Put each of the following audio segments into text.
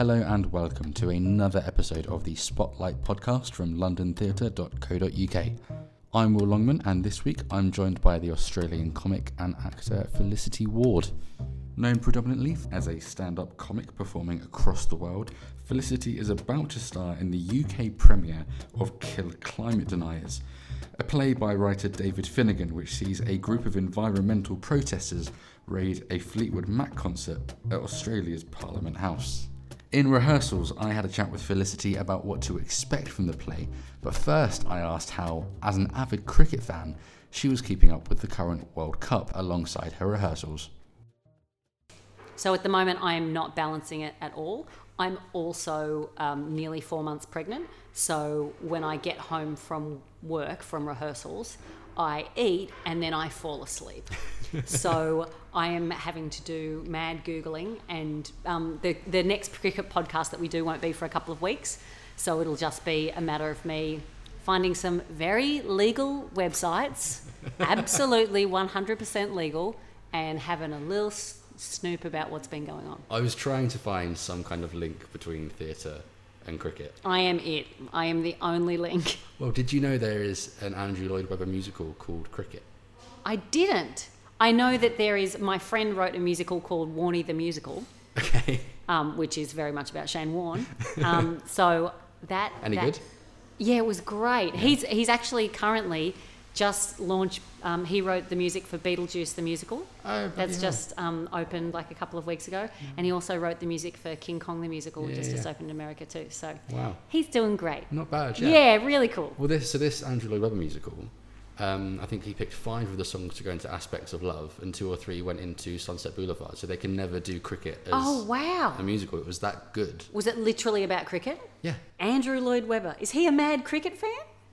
Hello and welcome to another episode of the Spotlight podcast from londontheatre.co.uk. I'm Will Longman, and this week I'm joined by the Australian comic and actor Felicity Ward. Known predominantly as a stand up comic performing across the world, Felicity is about to star in the UK premiere of Kill Climate Deniers, a play by writer David Finnigan which sees a group of environmental protesters raid a Fleetwood Mac concert at Australia's Parliament House. In rehearsals, I had a chat with Felicity about what to expect from the play, but first I asked how, as an avid cricket fan, she was keeping up with the current World Cup alongside her rehearsals. So at the moment, I am not balancing it at all. I'm also um, nearly four months pregnant. So when I get home from work, from rehearsals, I eat and then I fall asleep. so I am having to do mad Googling, and um, the, the next cricket podcast that we do won't be for a couple of weeks. So it'll just be a matter of me finding some very legal websites, absolutely 100% legal, and having a little snoop about what's been going on. I was trying to find some kind of link between theatre and cricket. I am it. I am the only link. Well, did you know there is an Andrew Lloyd Webber musical called Cricket? I didn't. I know that there is. My friend wrote a musical called Warnie the Musical. Okay. Um, which is very much about Shane Warne. Um, so that. Any that, good? Yeah, it was great. Yeah. He's he's actually currently just launched. Um, he wrote the music for Beetlejuice the musical. Oh, that's yeah. just um, opened like a couple of weeks ago, mm. and he also wrote the music for King Kong the musical, which yeah, just opened in America too. So wow, he's doing great. Not bad. Yeah, yeah really cool. Well, this so this Andrew Lloyd Webber musical. Um, I think he picked five of the songs to go into aspects of love, and two or three went into Sunset Boulevard. So they can never do cricket as oh wow a musical. It was that good. Was it literally about cricket? Yeah. Andrew Lloyd Webber is he a mad cricket fan?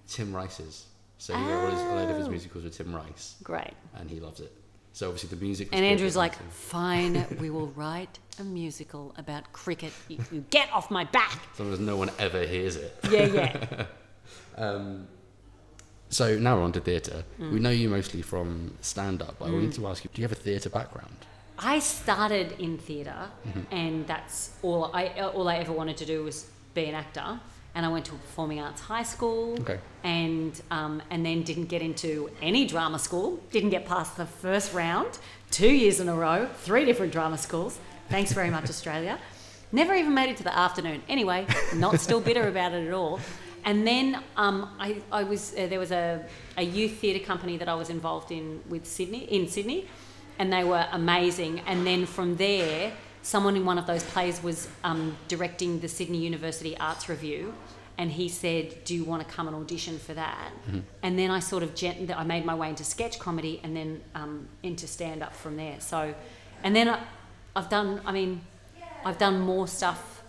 Tim Rice is. So he oh. wrote a load of his musicals with Tim Rice. Great. And he loves it. So obviously the music. And Andrew's like, fine, we will write a musical about cricket. You, you get off my back. As long as no one ever hears it. Yeah, yeah. um, so now we're on to theatre. Mm. We know you mostly from stand up, but mm. I wanted to ask you do you have a theatre background? I started in theater mm-hmm. and that's all I, all I ever wanted to do was be an actor and I went to a performing arts high school, okay. and um, and then didn't get into any drama school. Didn't get past the first round, two years in a row, three different drama schools. Thanks very much, Australia. Never even made it to the afternoon. Anyway, not still bitter about it at all. And then um, I, I was uh, there was a, a youth theatre company that I was involved in with Sydney in Sydney, and they were amazing. And then from there someone in one of those plays was um, directing the Sydney University Arts Revue, and he said, "Do you want to come and audition for that?" Mm-hmm. And then I sort of gent- I made my way into sketch comedy, and then um, into stand up from there. So, and then I, I've done. I mean, I've done more stuff.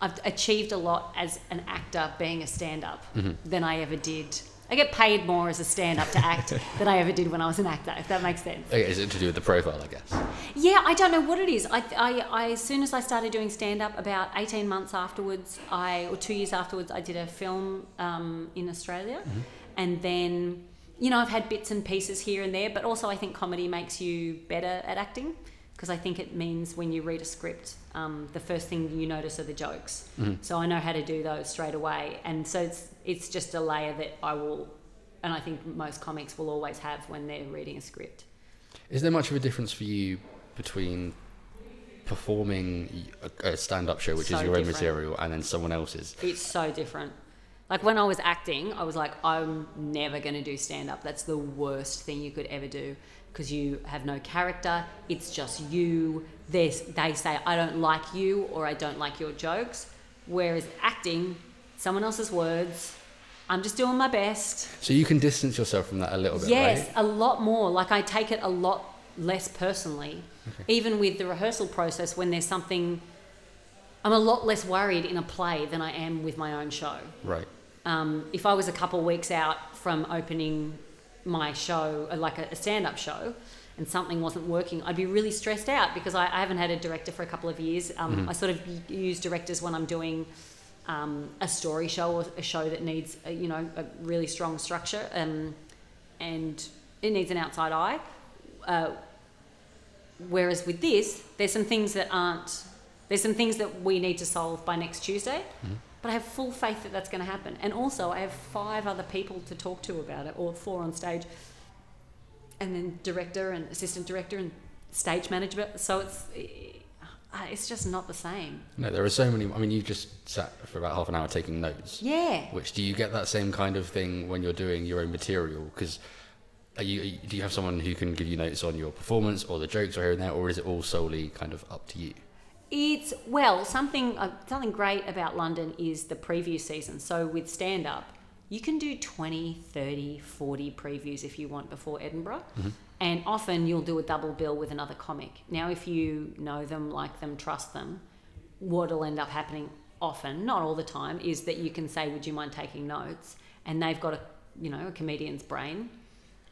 I've achieved a lot as an actor being a stand up mm-hmm. than I ever did I get paid more as a stand up to act than I ever did when I was an actor, if that makes sense. Okay, is it to do with the profile, I guess? Yeah, I don't know what it is. I, I, I as soon as I started doing stand up, about 18 months afterwards, I, or two years afterwards, I did a film um, in Australia. Mm-hmm. And then, you know, I've had bits and pieces here and there, but also I think comedy makes you better at acting because I think it means when you read a script, um, the first thing you notice are the jokes. Mm. So I know how to do those straight away, and so it's it's just a layer that I will, and I think most comics will always have when they're reading a script. Is there much of a difference for you between performing a, stand-up show, which so is your different. own material, and then someone else's? It's so different. Like when I was acting, I was like, I'm never going to do stand up. That's the worst thing you could ever do because you have no character. It's just you. They're, they say, I don't like you or I don't like your jokes. Whereas acting, someone else's words, I'm just doing my best. So you can distance yourself from that a little bit, yes, right? a lot more. Like I take it a lot less personally. Okay. Even with the rehearsal process, when there's something, I'm a lot less worried in a play than I am with my own show. Right. Um, if I was a couple weeks out from opening my show, uh, like a, stand up show, and something wasn't working, I'd be really stressed out because I, I haven't had a director for a couple of years. Um, mm-hmm. I sort of use directors when I'm doing um, a story show or a show that needs, a, you know, a really strong structure um, and it needs an outside eye. Uh, whereas with this, there's some things that aren't There's some things that we need to solve by next Tuesday, but I have full faith that that's going to happen. And also, I have five other people to talk to about it, or four on stage, and then director and assistant director and stage manager. So it's it's just not the same. No, there are so many. I mean, you just sat for about half an hour taking notes. Yeah. Which do you get that same kind of thing when you're doing your own material? Because are you, are you- do you have someone who can give you notes on your performance or the jokes or here and there, or is it all solely kind of up to you? It's well, something uh, something great about London is the preview season. So with stand up, you can do 20, 30, 40 previews if you want before Edinburgh. And often you'll do a double bill with another comic. Now if you know them, like them, trust them, what'll end up happening often, not all the time, is that you can say, "Would you mind taking notes?" and they've got a you know, a comedian's brain.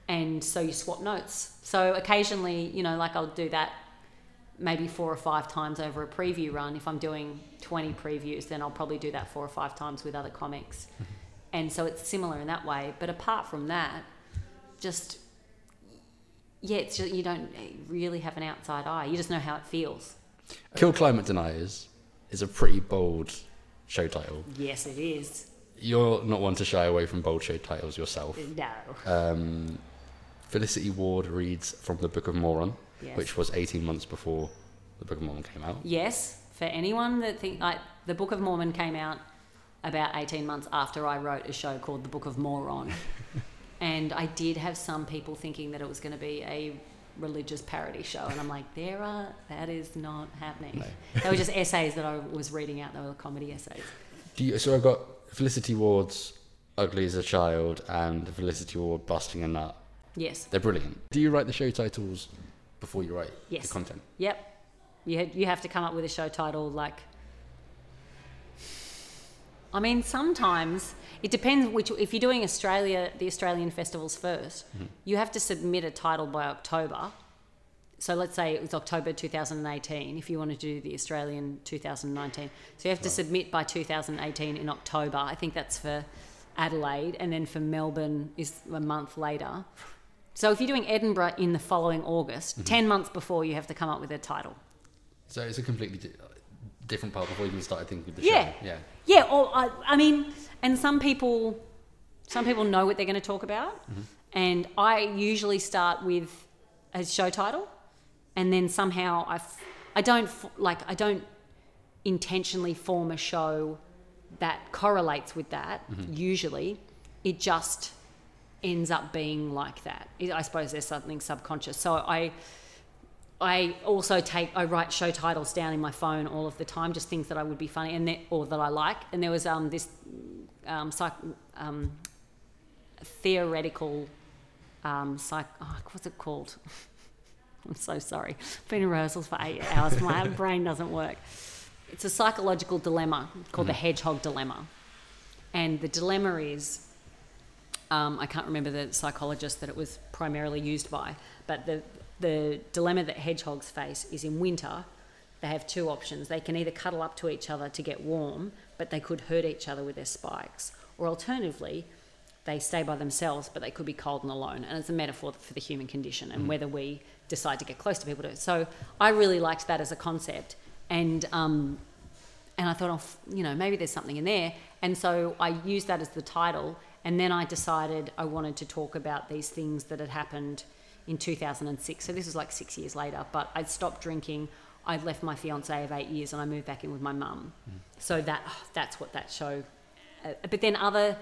And so you swap notes. So occasionally, you know, like I'll do that maybe four or five times over a preview run. If I'm doing 20 previews, then I'll probably do that four or five times with other comics. And so it's similar in that way. But apart from that, just, yeah, it's just, you don't really have an outside eye. You just know how it feels. Kill Climate Deniers is a pretty bold show title. Yes, it is. You're not one to shy away from bold show titles yourself. No. Um, Felicity Ward reads from the Book of Moron, Yes. which was 18 months before the Book of Mormon came out. Yes, for anyone that think like the Book of Mormon came out about 18 months after I wrote a show called The Book of Moron. and I did have some people thinking that it was going to be a religious parody show and I'm like there are that is not happening. No. they were just essays that I was reading out they were comedy essays. Do you, so I've got Felicity Ward's Ugly as a Child and Felicity Ward Busting a Nut. Yes. They're brilliant. Do you write the show titles before you write Yes. the content? Yep. You you have to come up with a show title like. I mean, sometimes it depends which. If you're doing Australia, the Australian festivals 1st mm-hmm. you have to submit a title by October. So let's say it was October 2018. If you want to do the Australian 2019, so you have to submit by 2018 in October. I think that's for Adelaide, and then for Melbourne is a month later. So if you're doing Edinburgh in the following August, mhm. 10 months before, you have to come up with a title. So it's a completely di- different part before you even started thinking of the Yeah. show. Yeah. Yeah, or I, I mean, and some people, some people know what they're going to talk about, mm-hmm. and I usually start with a show title, and then somehow I, f- I don't f- like I don't intentionally form a show that correlates with that. Mm-hmm. Usually, it just ends up being like that. I suppose there's something subconscious. So I. I also take I write show titles down in my phone all of the time, just things that I would be funny and that, or that I like. And there was um, this um, psych, um, theoretical um, psych, oh, what's it called? I'm so sorry. Been in rehearsals for eight hours. My brain doesn't work. It's a psychological dilemma called the hedgehog dilemma, and the dilemma is um, I can't remember the psychologist that it was primarily used by, but the the dilemma that hedgehogs face is in winter. They have two options. They can either cuddle up to each other to get warm, but they could hurt each other with their spikes, or alternatively, they stay by themselves, but they could be cold and alone. And it's a metaphor for the human condition and whether we decide to get close to people. To. So I really liked that as a concept, and um, and I thought, oh, you know, maybe there's something in there. And so I used that as the title. And then I decided I wanted to talk about these things that had happened in 2006. So this was like six years later. But I'd stopped drinking. I'd left my fiance of eight years and I moved back in with my mum. So that that's what that show. Uh, but then other,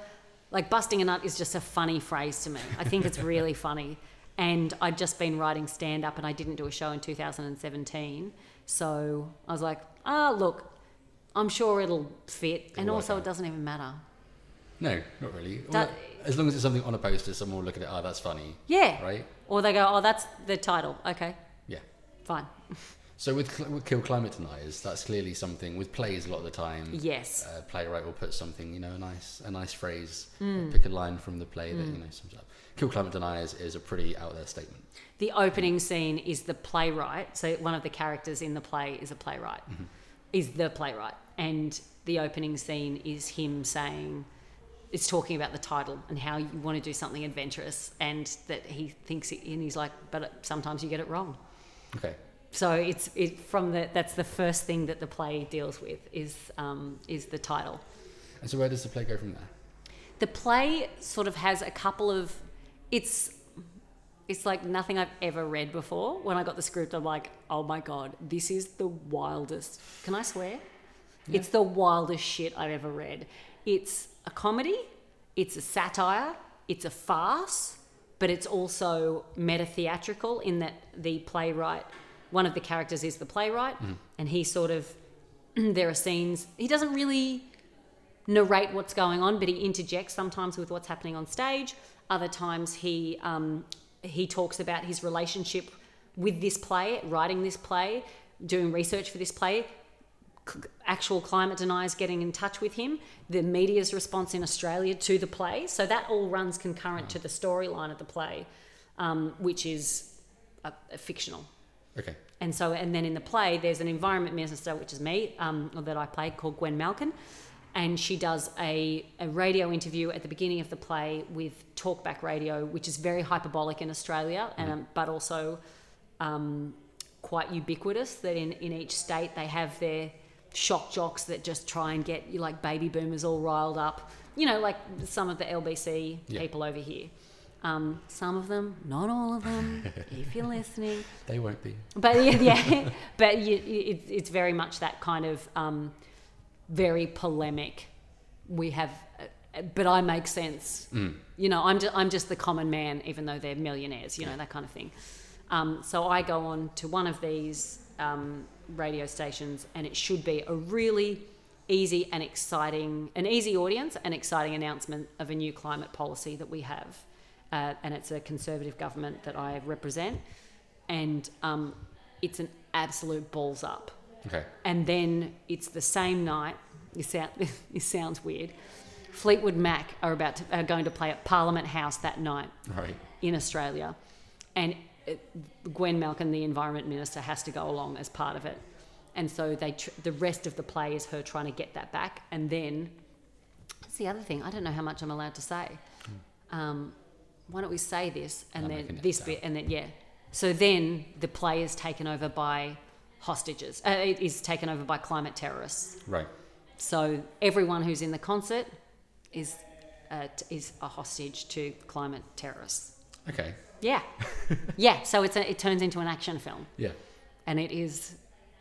like busting a nut is just a funny phrase to me. I think it's really funny. And I'd just been writing stand up and I didn't do a show in 2017. So I was like, ah, look, I'm sure it'll fit. and work also, out. it doesn't even matter. No, not really. That- as long as it's something on a poster, someone will look at it. Oh, that's funny, Yeah. right? Or they go, oh, that's the title. Okay, Yeah. fine. So with, with Kill Climate Deniers, that's clearly something with plays a lot of the time. Yes. A playwright will put something, you know, a nice a nice phrase, Hmm. pick a line from the play that hmm. you know sums up. Kill Climate Deniers is a pretty out there statement. The opening scene is the playwright. So one of the characters in the play is a playwright, mm-hmm. is the playwright. And the opening scene is him saying, it's talking about the title and how you want to do something adventurous and that he thinks, it, and he's like, but sometimes you get it wrong. Okay. So it's it from the that's the first thing that the play deals with is um, is the title. And so where does the play go from there? The play sort of has a couple of it's it's like nothing I've ever read before. When I got the script, I'm like, oh my god, this is the wildest. Can I swear? It's the wildest shit I've ever read. It's a comedy, it's a satire, it's a farce, but it's also meta theatrical in that the playwright, one of the characters is the playwright, and he sort of, there are scenes, he doesn't really narrate what's going on, but he interjects sometimes with what's happening on stage. Other times he um, he talks about his relationship with this play, writing this play, doing research for this play. Actual climate deniers getting in touch with him, the media's response in Australia to the play. So that all runs concurrent to the storyline of the play, um, which is uh, fictional. Okay. And so, and then in the play, there's an environment minister, which is me, um, that I play, called Gwen Malkin, and she does a, a radio interview at the beginning of the play with Talkback Radio, which is very hyperbolic in Australia, and um, but also um, quite ubiquitous. That in in each state they have their shock jocks that just try and get you like baby boomers all riled up. You know, like some of the LBC Yeah. people over here. Um, some of them, not all of them. if you're listening, They won't be. but yeah, yeah but you, it, it's very much that kind of um, very polemic. We have, uh, but I make sense. You know, I'm just, I'm just the common man, even though they're millionaires. You know that kind of thing. Um, so I go on to one of these um, radio stations, and it should be a really easy and exciting, an easy audience, and exciting announcement of a new climate policy that we have, uh, and it's a conservative government that I represent, and um, it's an absolute balls up. Okay. And then it's the same night. It, sound, it sounds weird. Fleetwood Mac are about to, are going to play at Parliament House that night Right. in Australia, and it, Gwen Malkin, the Environment Minister, has to go along as part of it. And so they tr- the rest of the play is her trying to get that back, and then that's the other thing. I don't know how much I'm allowed to say. Um, why don't we say this and then this bit and then yeah. So then the play is taken over by hostages. Uh, it is taken over by climate terrorists. Right. So everyone who's in the concert is uh, t- is a hostage to climate terrorists. Okay. Yeah, yeah. So it's a, it turns into an action film, Yeah. and it is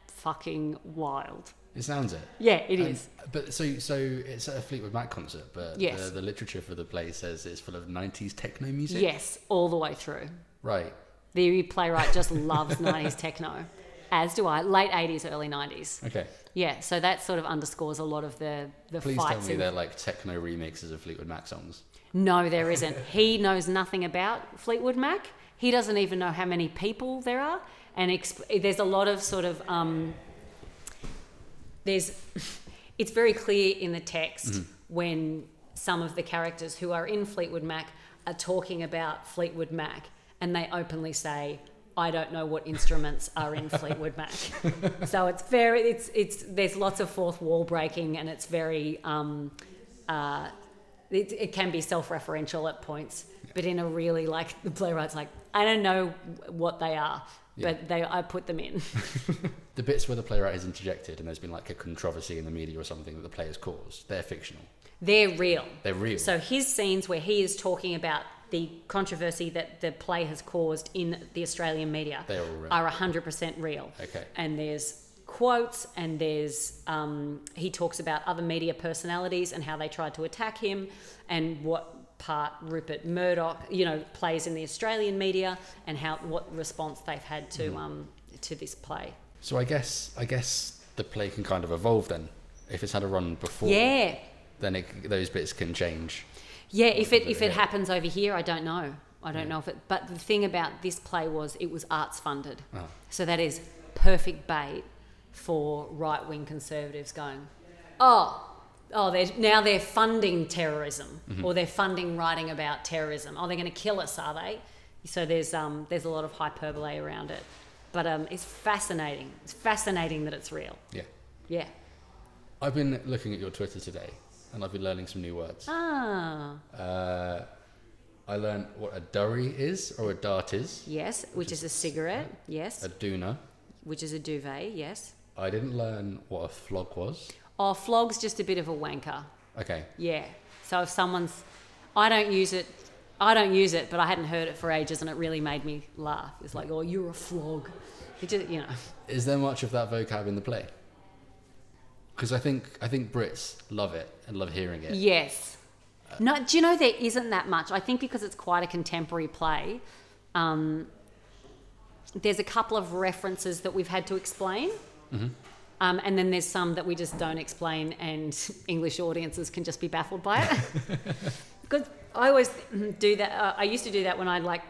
fucking wild. It sounds it. Yeah, it And- is. But so so it's a Fleetwood Mac concert, but Yes. the, the literature for the play says it's full of 90s techno music. Yes, all the way through. Right. The playwright just loves 90s techno, as do I. Late 80s, early 90s. Okay. Yeah, so that sort of underscores a lot of the the Please tell me in- they're like techno remixes of Fleetwood Mac songs. No, there isn't. He knows nothing about Fleetwood Mac. He doesn't even know how many people there are, and exp- there's a lot of sort of um, there's. It's very clear in the text when some of the characters who are in Fleetwood Mac are talking about Fleetwood Mac, and they openly say, "I don't know what instruments are in Fleetwood Mac." so it's very, it's it's there's lots of fourth wall breaking, and it's very. Um, uh, it, it can be self-referential at points, but in a really like the playwright's like, I don't know what they are, but they I put them in. The bits where the playwright has interjected and there's been like a controversy in the media or something that the play has caused, they're fictional. They're real. They're real. So his scenes where he is talking about the controversy that the play has caused in the Australian media They are real. are 100% real. Okay. And there's quotes and there's um, he talks about other media personalities and how they tried to attack him and what part Rupert Murdoch, you know, plays in the Australian media and how what response they've had to Mm-hmm. um, to this play. So I guess I guess the play can kind of evolve then. If it's had a run before, Yeah. then it, those bits can change. Yeah, if it if it Yeah. happens over here, I don't know. I don't know if it. But the thing about this play was it was arts funded, Oh. so that is perfect bait for right wing conservatives going, oh, oh, they're now they're funding terrorism or they're funding writing about terrorism. Oh, they're going to kill us, are they? So there's um there's a lot of hyperbole around it, but um it's fascinating. It's fascinating that it's real. Yeah. Yeah. I've been looking at your Twitter today and I've been learning some new words. Ah, Uh, I learned what a durry is or a dart is, yes, which is a cigarette. Yes. a doona, which is a duvet, yes. I didn't learn what a flog was. Oh, flog's just a bit of a wanker. Okay. Yeah. So if someone's, I don't use it. I don't use it, but I hadn't heard it for ages, and it really made me laugh. It's like, oh, you're a flog. It just, you know. Is there much of that vocab in the play? Because I think I think Brits love it and love hearing it. Yes. No, do you know there isn't that much? I think because it's quite a contemporary play, um, there's a couple of references that we've had to explain. Um, and then there's some that we just don't explain, and English audiences can just be baffled by it. Because I always do that. Uh, I used to do that when I like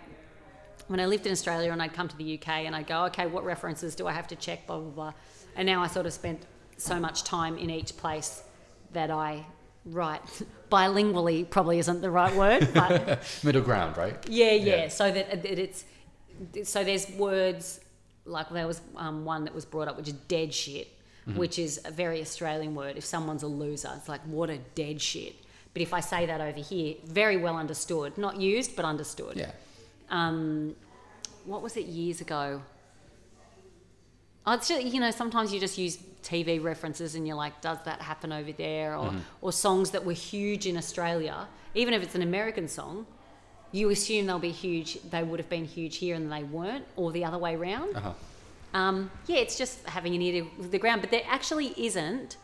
when I lived in Australia and I'd come to the UK and I'd go, okay, what references do I have to check? Blah blah blah. And now I sort of spent so much time in each place that I write bilingually. Probably isn't the right word, but Middle ground, right? yeah, yeah. Yeah. So that, that it's so there's words like there was um, one that was brought up, which is dead shit, Mm-hmm. which is a very Australian word. If someone's a loser, it's like what a dead shit. But if I say that over here, very well understood, not used but understood. Yeah. Um, what was it years ago? Oh, it's just, you know, sometimes you just use TV references and you're like, does that happen over there? Or, or songs that were huge in Australia, even if it's an American song, you assume they'll be huge, they would have been huge here and they weren't, or the other way around. Uh huh. Um, yeah, it's just having an ear to the ground, but there actually isn't.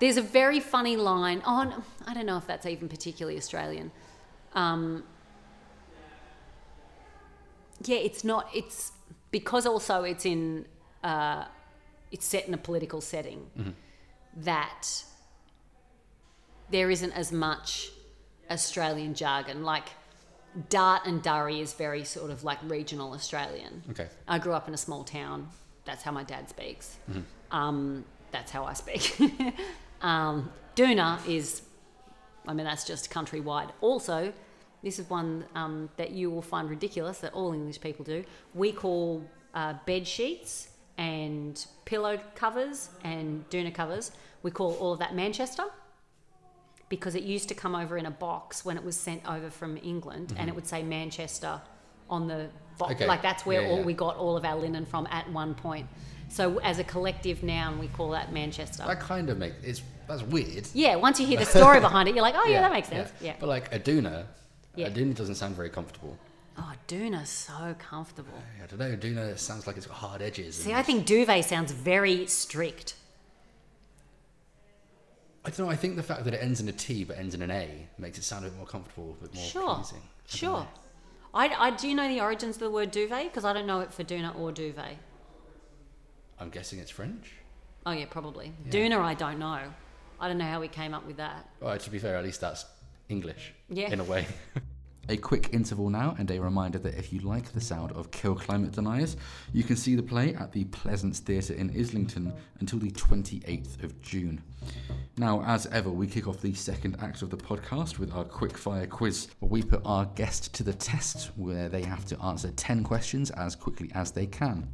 There's a very funny line. Oh, I don't know if that's even particularly Australian. Um, yeah, it's not. It's because also it's in. Uh, it's set in a political setting that there isn't as much Australian jargon. Like Dart and Durry is very sort of like regional Australian. Okay. I grew up in a small town. That's how my dad speaks. Um, that's how I speak. um, Doona is, I mean, that's just countrywide. Also, this is one um, that you will find ridiculous that all English people do. We call uh, bed sheets and pillow covers and Doona covers, we call all of that Manchester because it used to come over in a box when it was sent over from England and mm-hmm. it would say Manchester on the box. Okay. Like that's where Yeah, all yeah. we got all of our linen from at one point. So as a collective noun, we call that Manchester. That kind of makes it's that's weird. yeah, once you hear the story behind it, you're like, oh yeah, that makes sense. Yeah. But like Aduna, Yeah. Aduna doesn't sound very comfortable. Oh, Doona's so comfortable. I don't know. Aduna sounds like it's got hard edges. See, I think duvet sounds very strict. I don't know. I think the fact that it ends in a T but ends in an A makes it sound a bit more comfortable, a bit more Sure, pleasing. I sure. I, I do you know the origins of the word duvet because I don't know it for Doona or duvet. I'm guessing it's French. Oh yeah, probably. Yeah. Doona, I don't know. I don't know how we came up with that. Well, to be fair, at least that's English. Yeah. In a way. A quick interval now, and a reminder that if you like the sound of Kill Climate Deniers, you can see the play at the Pleasance Theatre in Islington until the 28th of June. Now, as ever, we kick off the second act of the podcast with our quick fire quiz, where we put our guest to the test, where they have to answer 10 questions as quickly as they can.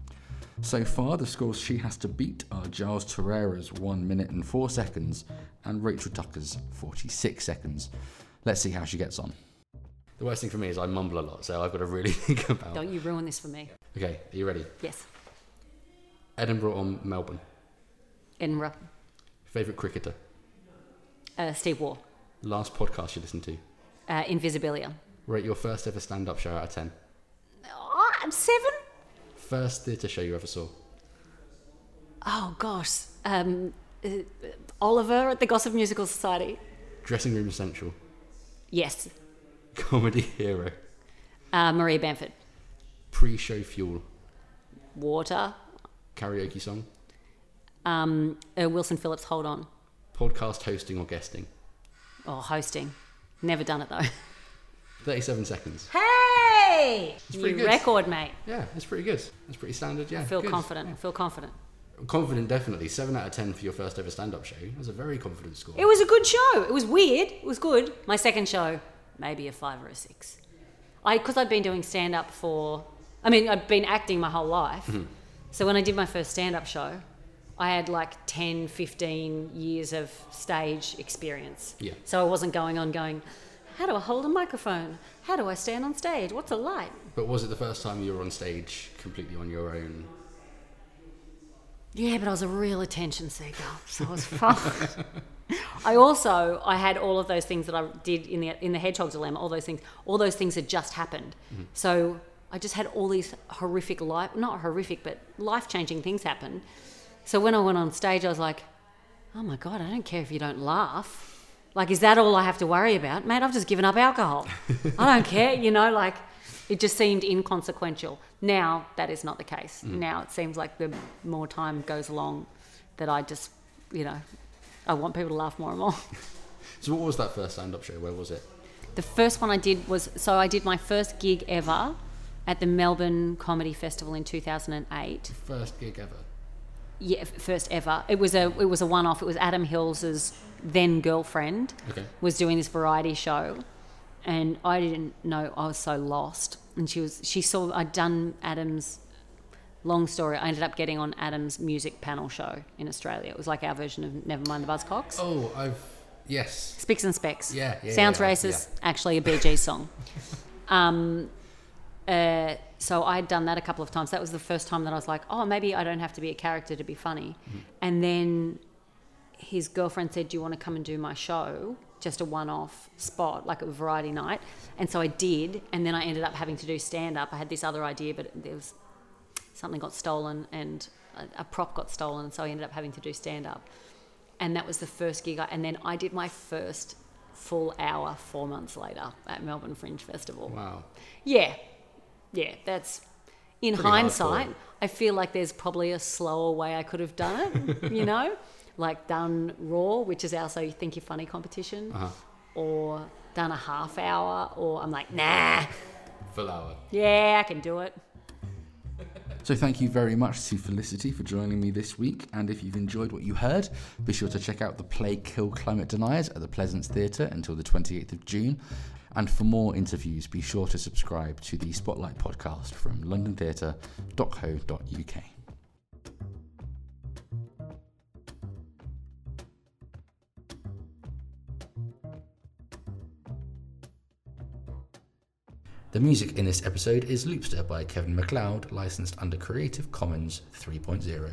So far, the scores she has to beat are Giles Terera's 1 minute and 4 seconds and Rachel Tucker's 46 seconds. Let's see how she gets on. The worst thing for me is I mumble a lot, so I've got to really think about. Don't you ruin this for me. Okay, are you ready? Yes. Edinburgh or Melbourne? Edinburgh. Favourite cricketer? Uh, Steve Waugh. Last podcast you listened to? Uh, Invisibilia. Rate your first ever stand up show out of 10. Oh, I'm seven? First theatre show you ever saw? Oh, gosh. Um, uh, Oliver at the Gosford Musical Society. Dressing Room Essential? Yes. Comedy Hero? Uh, Maria Bamford. Pre show fuel? Water. Karaoke song? Um, uh, Wilson Phillips, Hold On. Podcast hosting or guesting? Or hosting. Never done it though. 37 seconds. Hey! It's pretty New good. record, mate. Yeah, it's pretty good. It's pretty standard, yeah. I feel good. confident. I feel confident. Confident, definitely. 7 out of 10 for your first ever stand up show. That's a very confident score. It was a good show. It was weird. It was good. My second show, maybe a five or a six. I because I'd been doing stand up for, I mean, I'd been acting my whole life. Mm-hmm. So when I did my first stand up show, I had like 10, 15 years of stage experience. Yeah. So I wasn't going on going, how do I hold a microphone? How do I stand on stage? What's a light? But was it the first time you were on stage completely on your own? Yeah, but I was a real attention seeker, so it was fun. I also I had all of those things that I did in the in the Hedgehog Dilemma. All those things, all those things had just happened. Mm-hmm. So I just had all these horrific life, not horrific, but life changing things happen. So when I went on stage, I was like, oh my god, I don't care if you don't laugh. Like, is that all I have to worry about, mate? I've just given up alcohol. I don't care, you know. Like, it just seemed inconsequential. Now that is not the case. Mm. Now it seems like the more time goes along, that I just, you know, I want people to laugh more and more. So, what was that first stand up show? Where was it? The first one I did was so I did my first gig ever at the Melbourne Comedy Festival in 2008. First gig ever. Yeah, first ever. It was a it was a one off. It was Adam Hills's then girlfriend Okay. was doing this variety show, and I didn't know. I was so lost, and she was. She saw I'd done Adam's. Long story. I ended up getting on Adam's music panel show in Australia. It was like our version of Nevermind the Buzzcocks. Oh, I've. Yes. Spicks and Specks. Yeah, yeah, Sounds yeah, racist. Actually, a Gees song. um, uh, so I'd done that a couple of times. That was the first time that I was like, oh, maybe I don't have to be a character to be funny. And then his girlfriend said, do you want to come and do my show? Just a one-off spot, like a variety night. And so I did. And then I ended up having to do stand-up. I had this other idea, but there was something got stolen and a, a prop got stolen. So I ended up having to do stand-up and that was the first gig. I, and then I did my first full hour four months later at Melbourne Fringe Festival. Wow. Yeah, yeah, that's in Pretty hindsight. hardcore. I feel like there's probably a slower way I could have done it. you know, like done raw, which is our so you think you're funny competition, Uh huh. or done a half hour, or I'm like, nah, Full hour. yeah, I can do it. So thank you very much to Felicity for joining me this week. And if you've enjoyed what you heard, be sure to check out the play Kill Climate Deniers at the Pleasance Theatre until the 28th of June. And for more interviews, be sure to subscribe to the Spotlight podcast from londontheatre.co.uk. The music in this episode is Loopster by Kevin MacLeod, licensed under Creative Commons 3.0.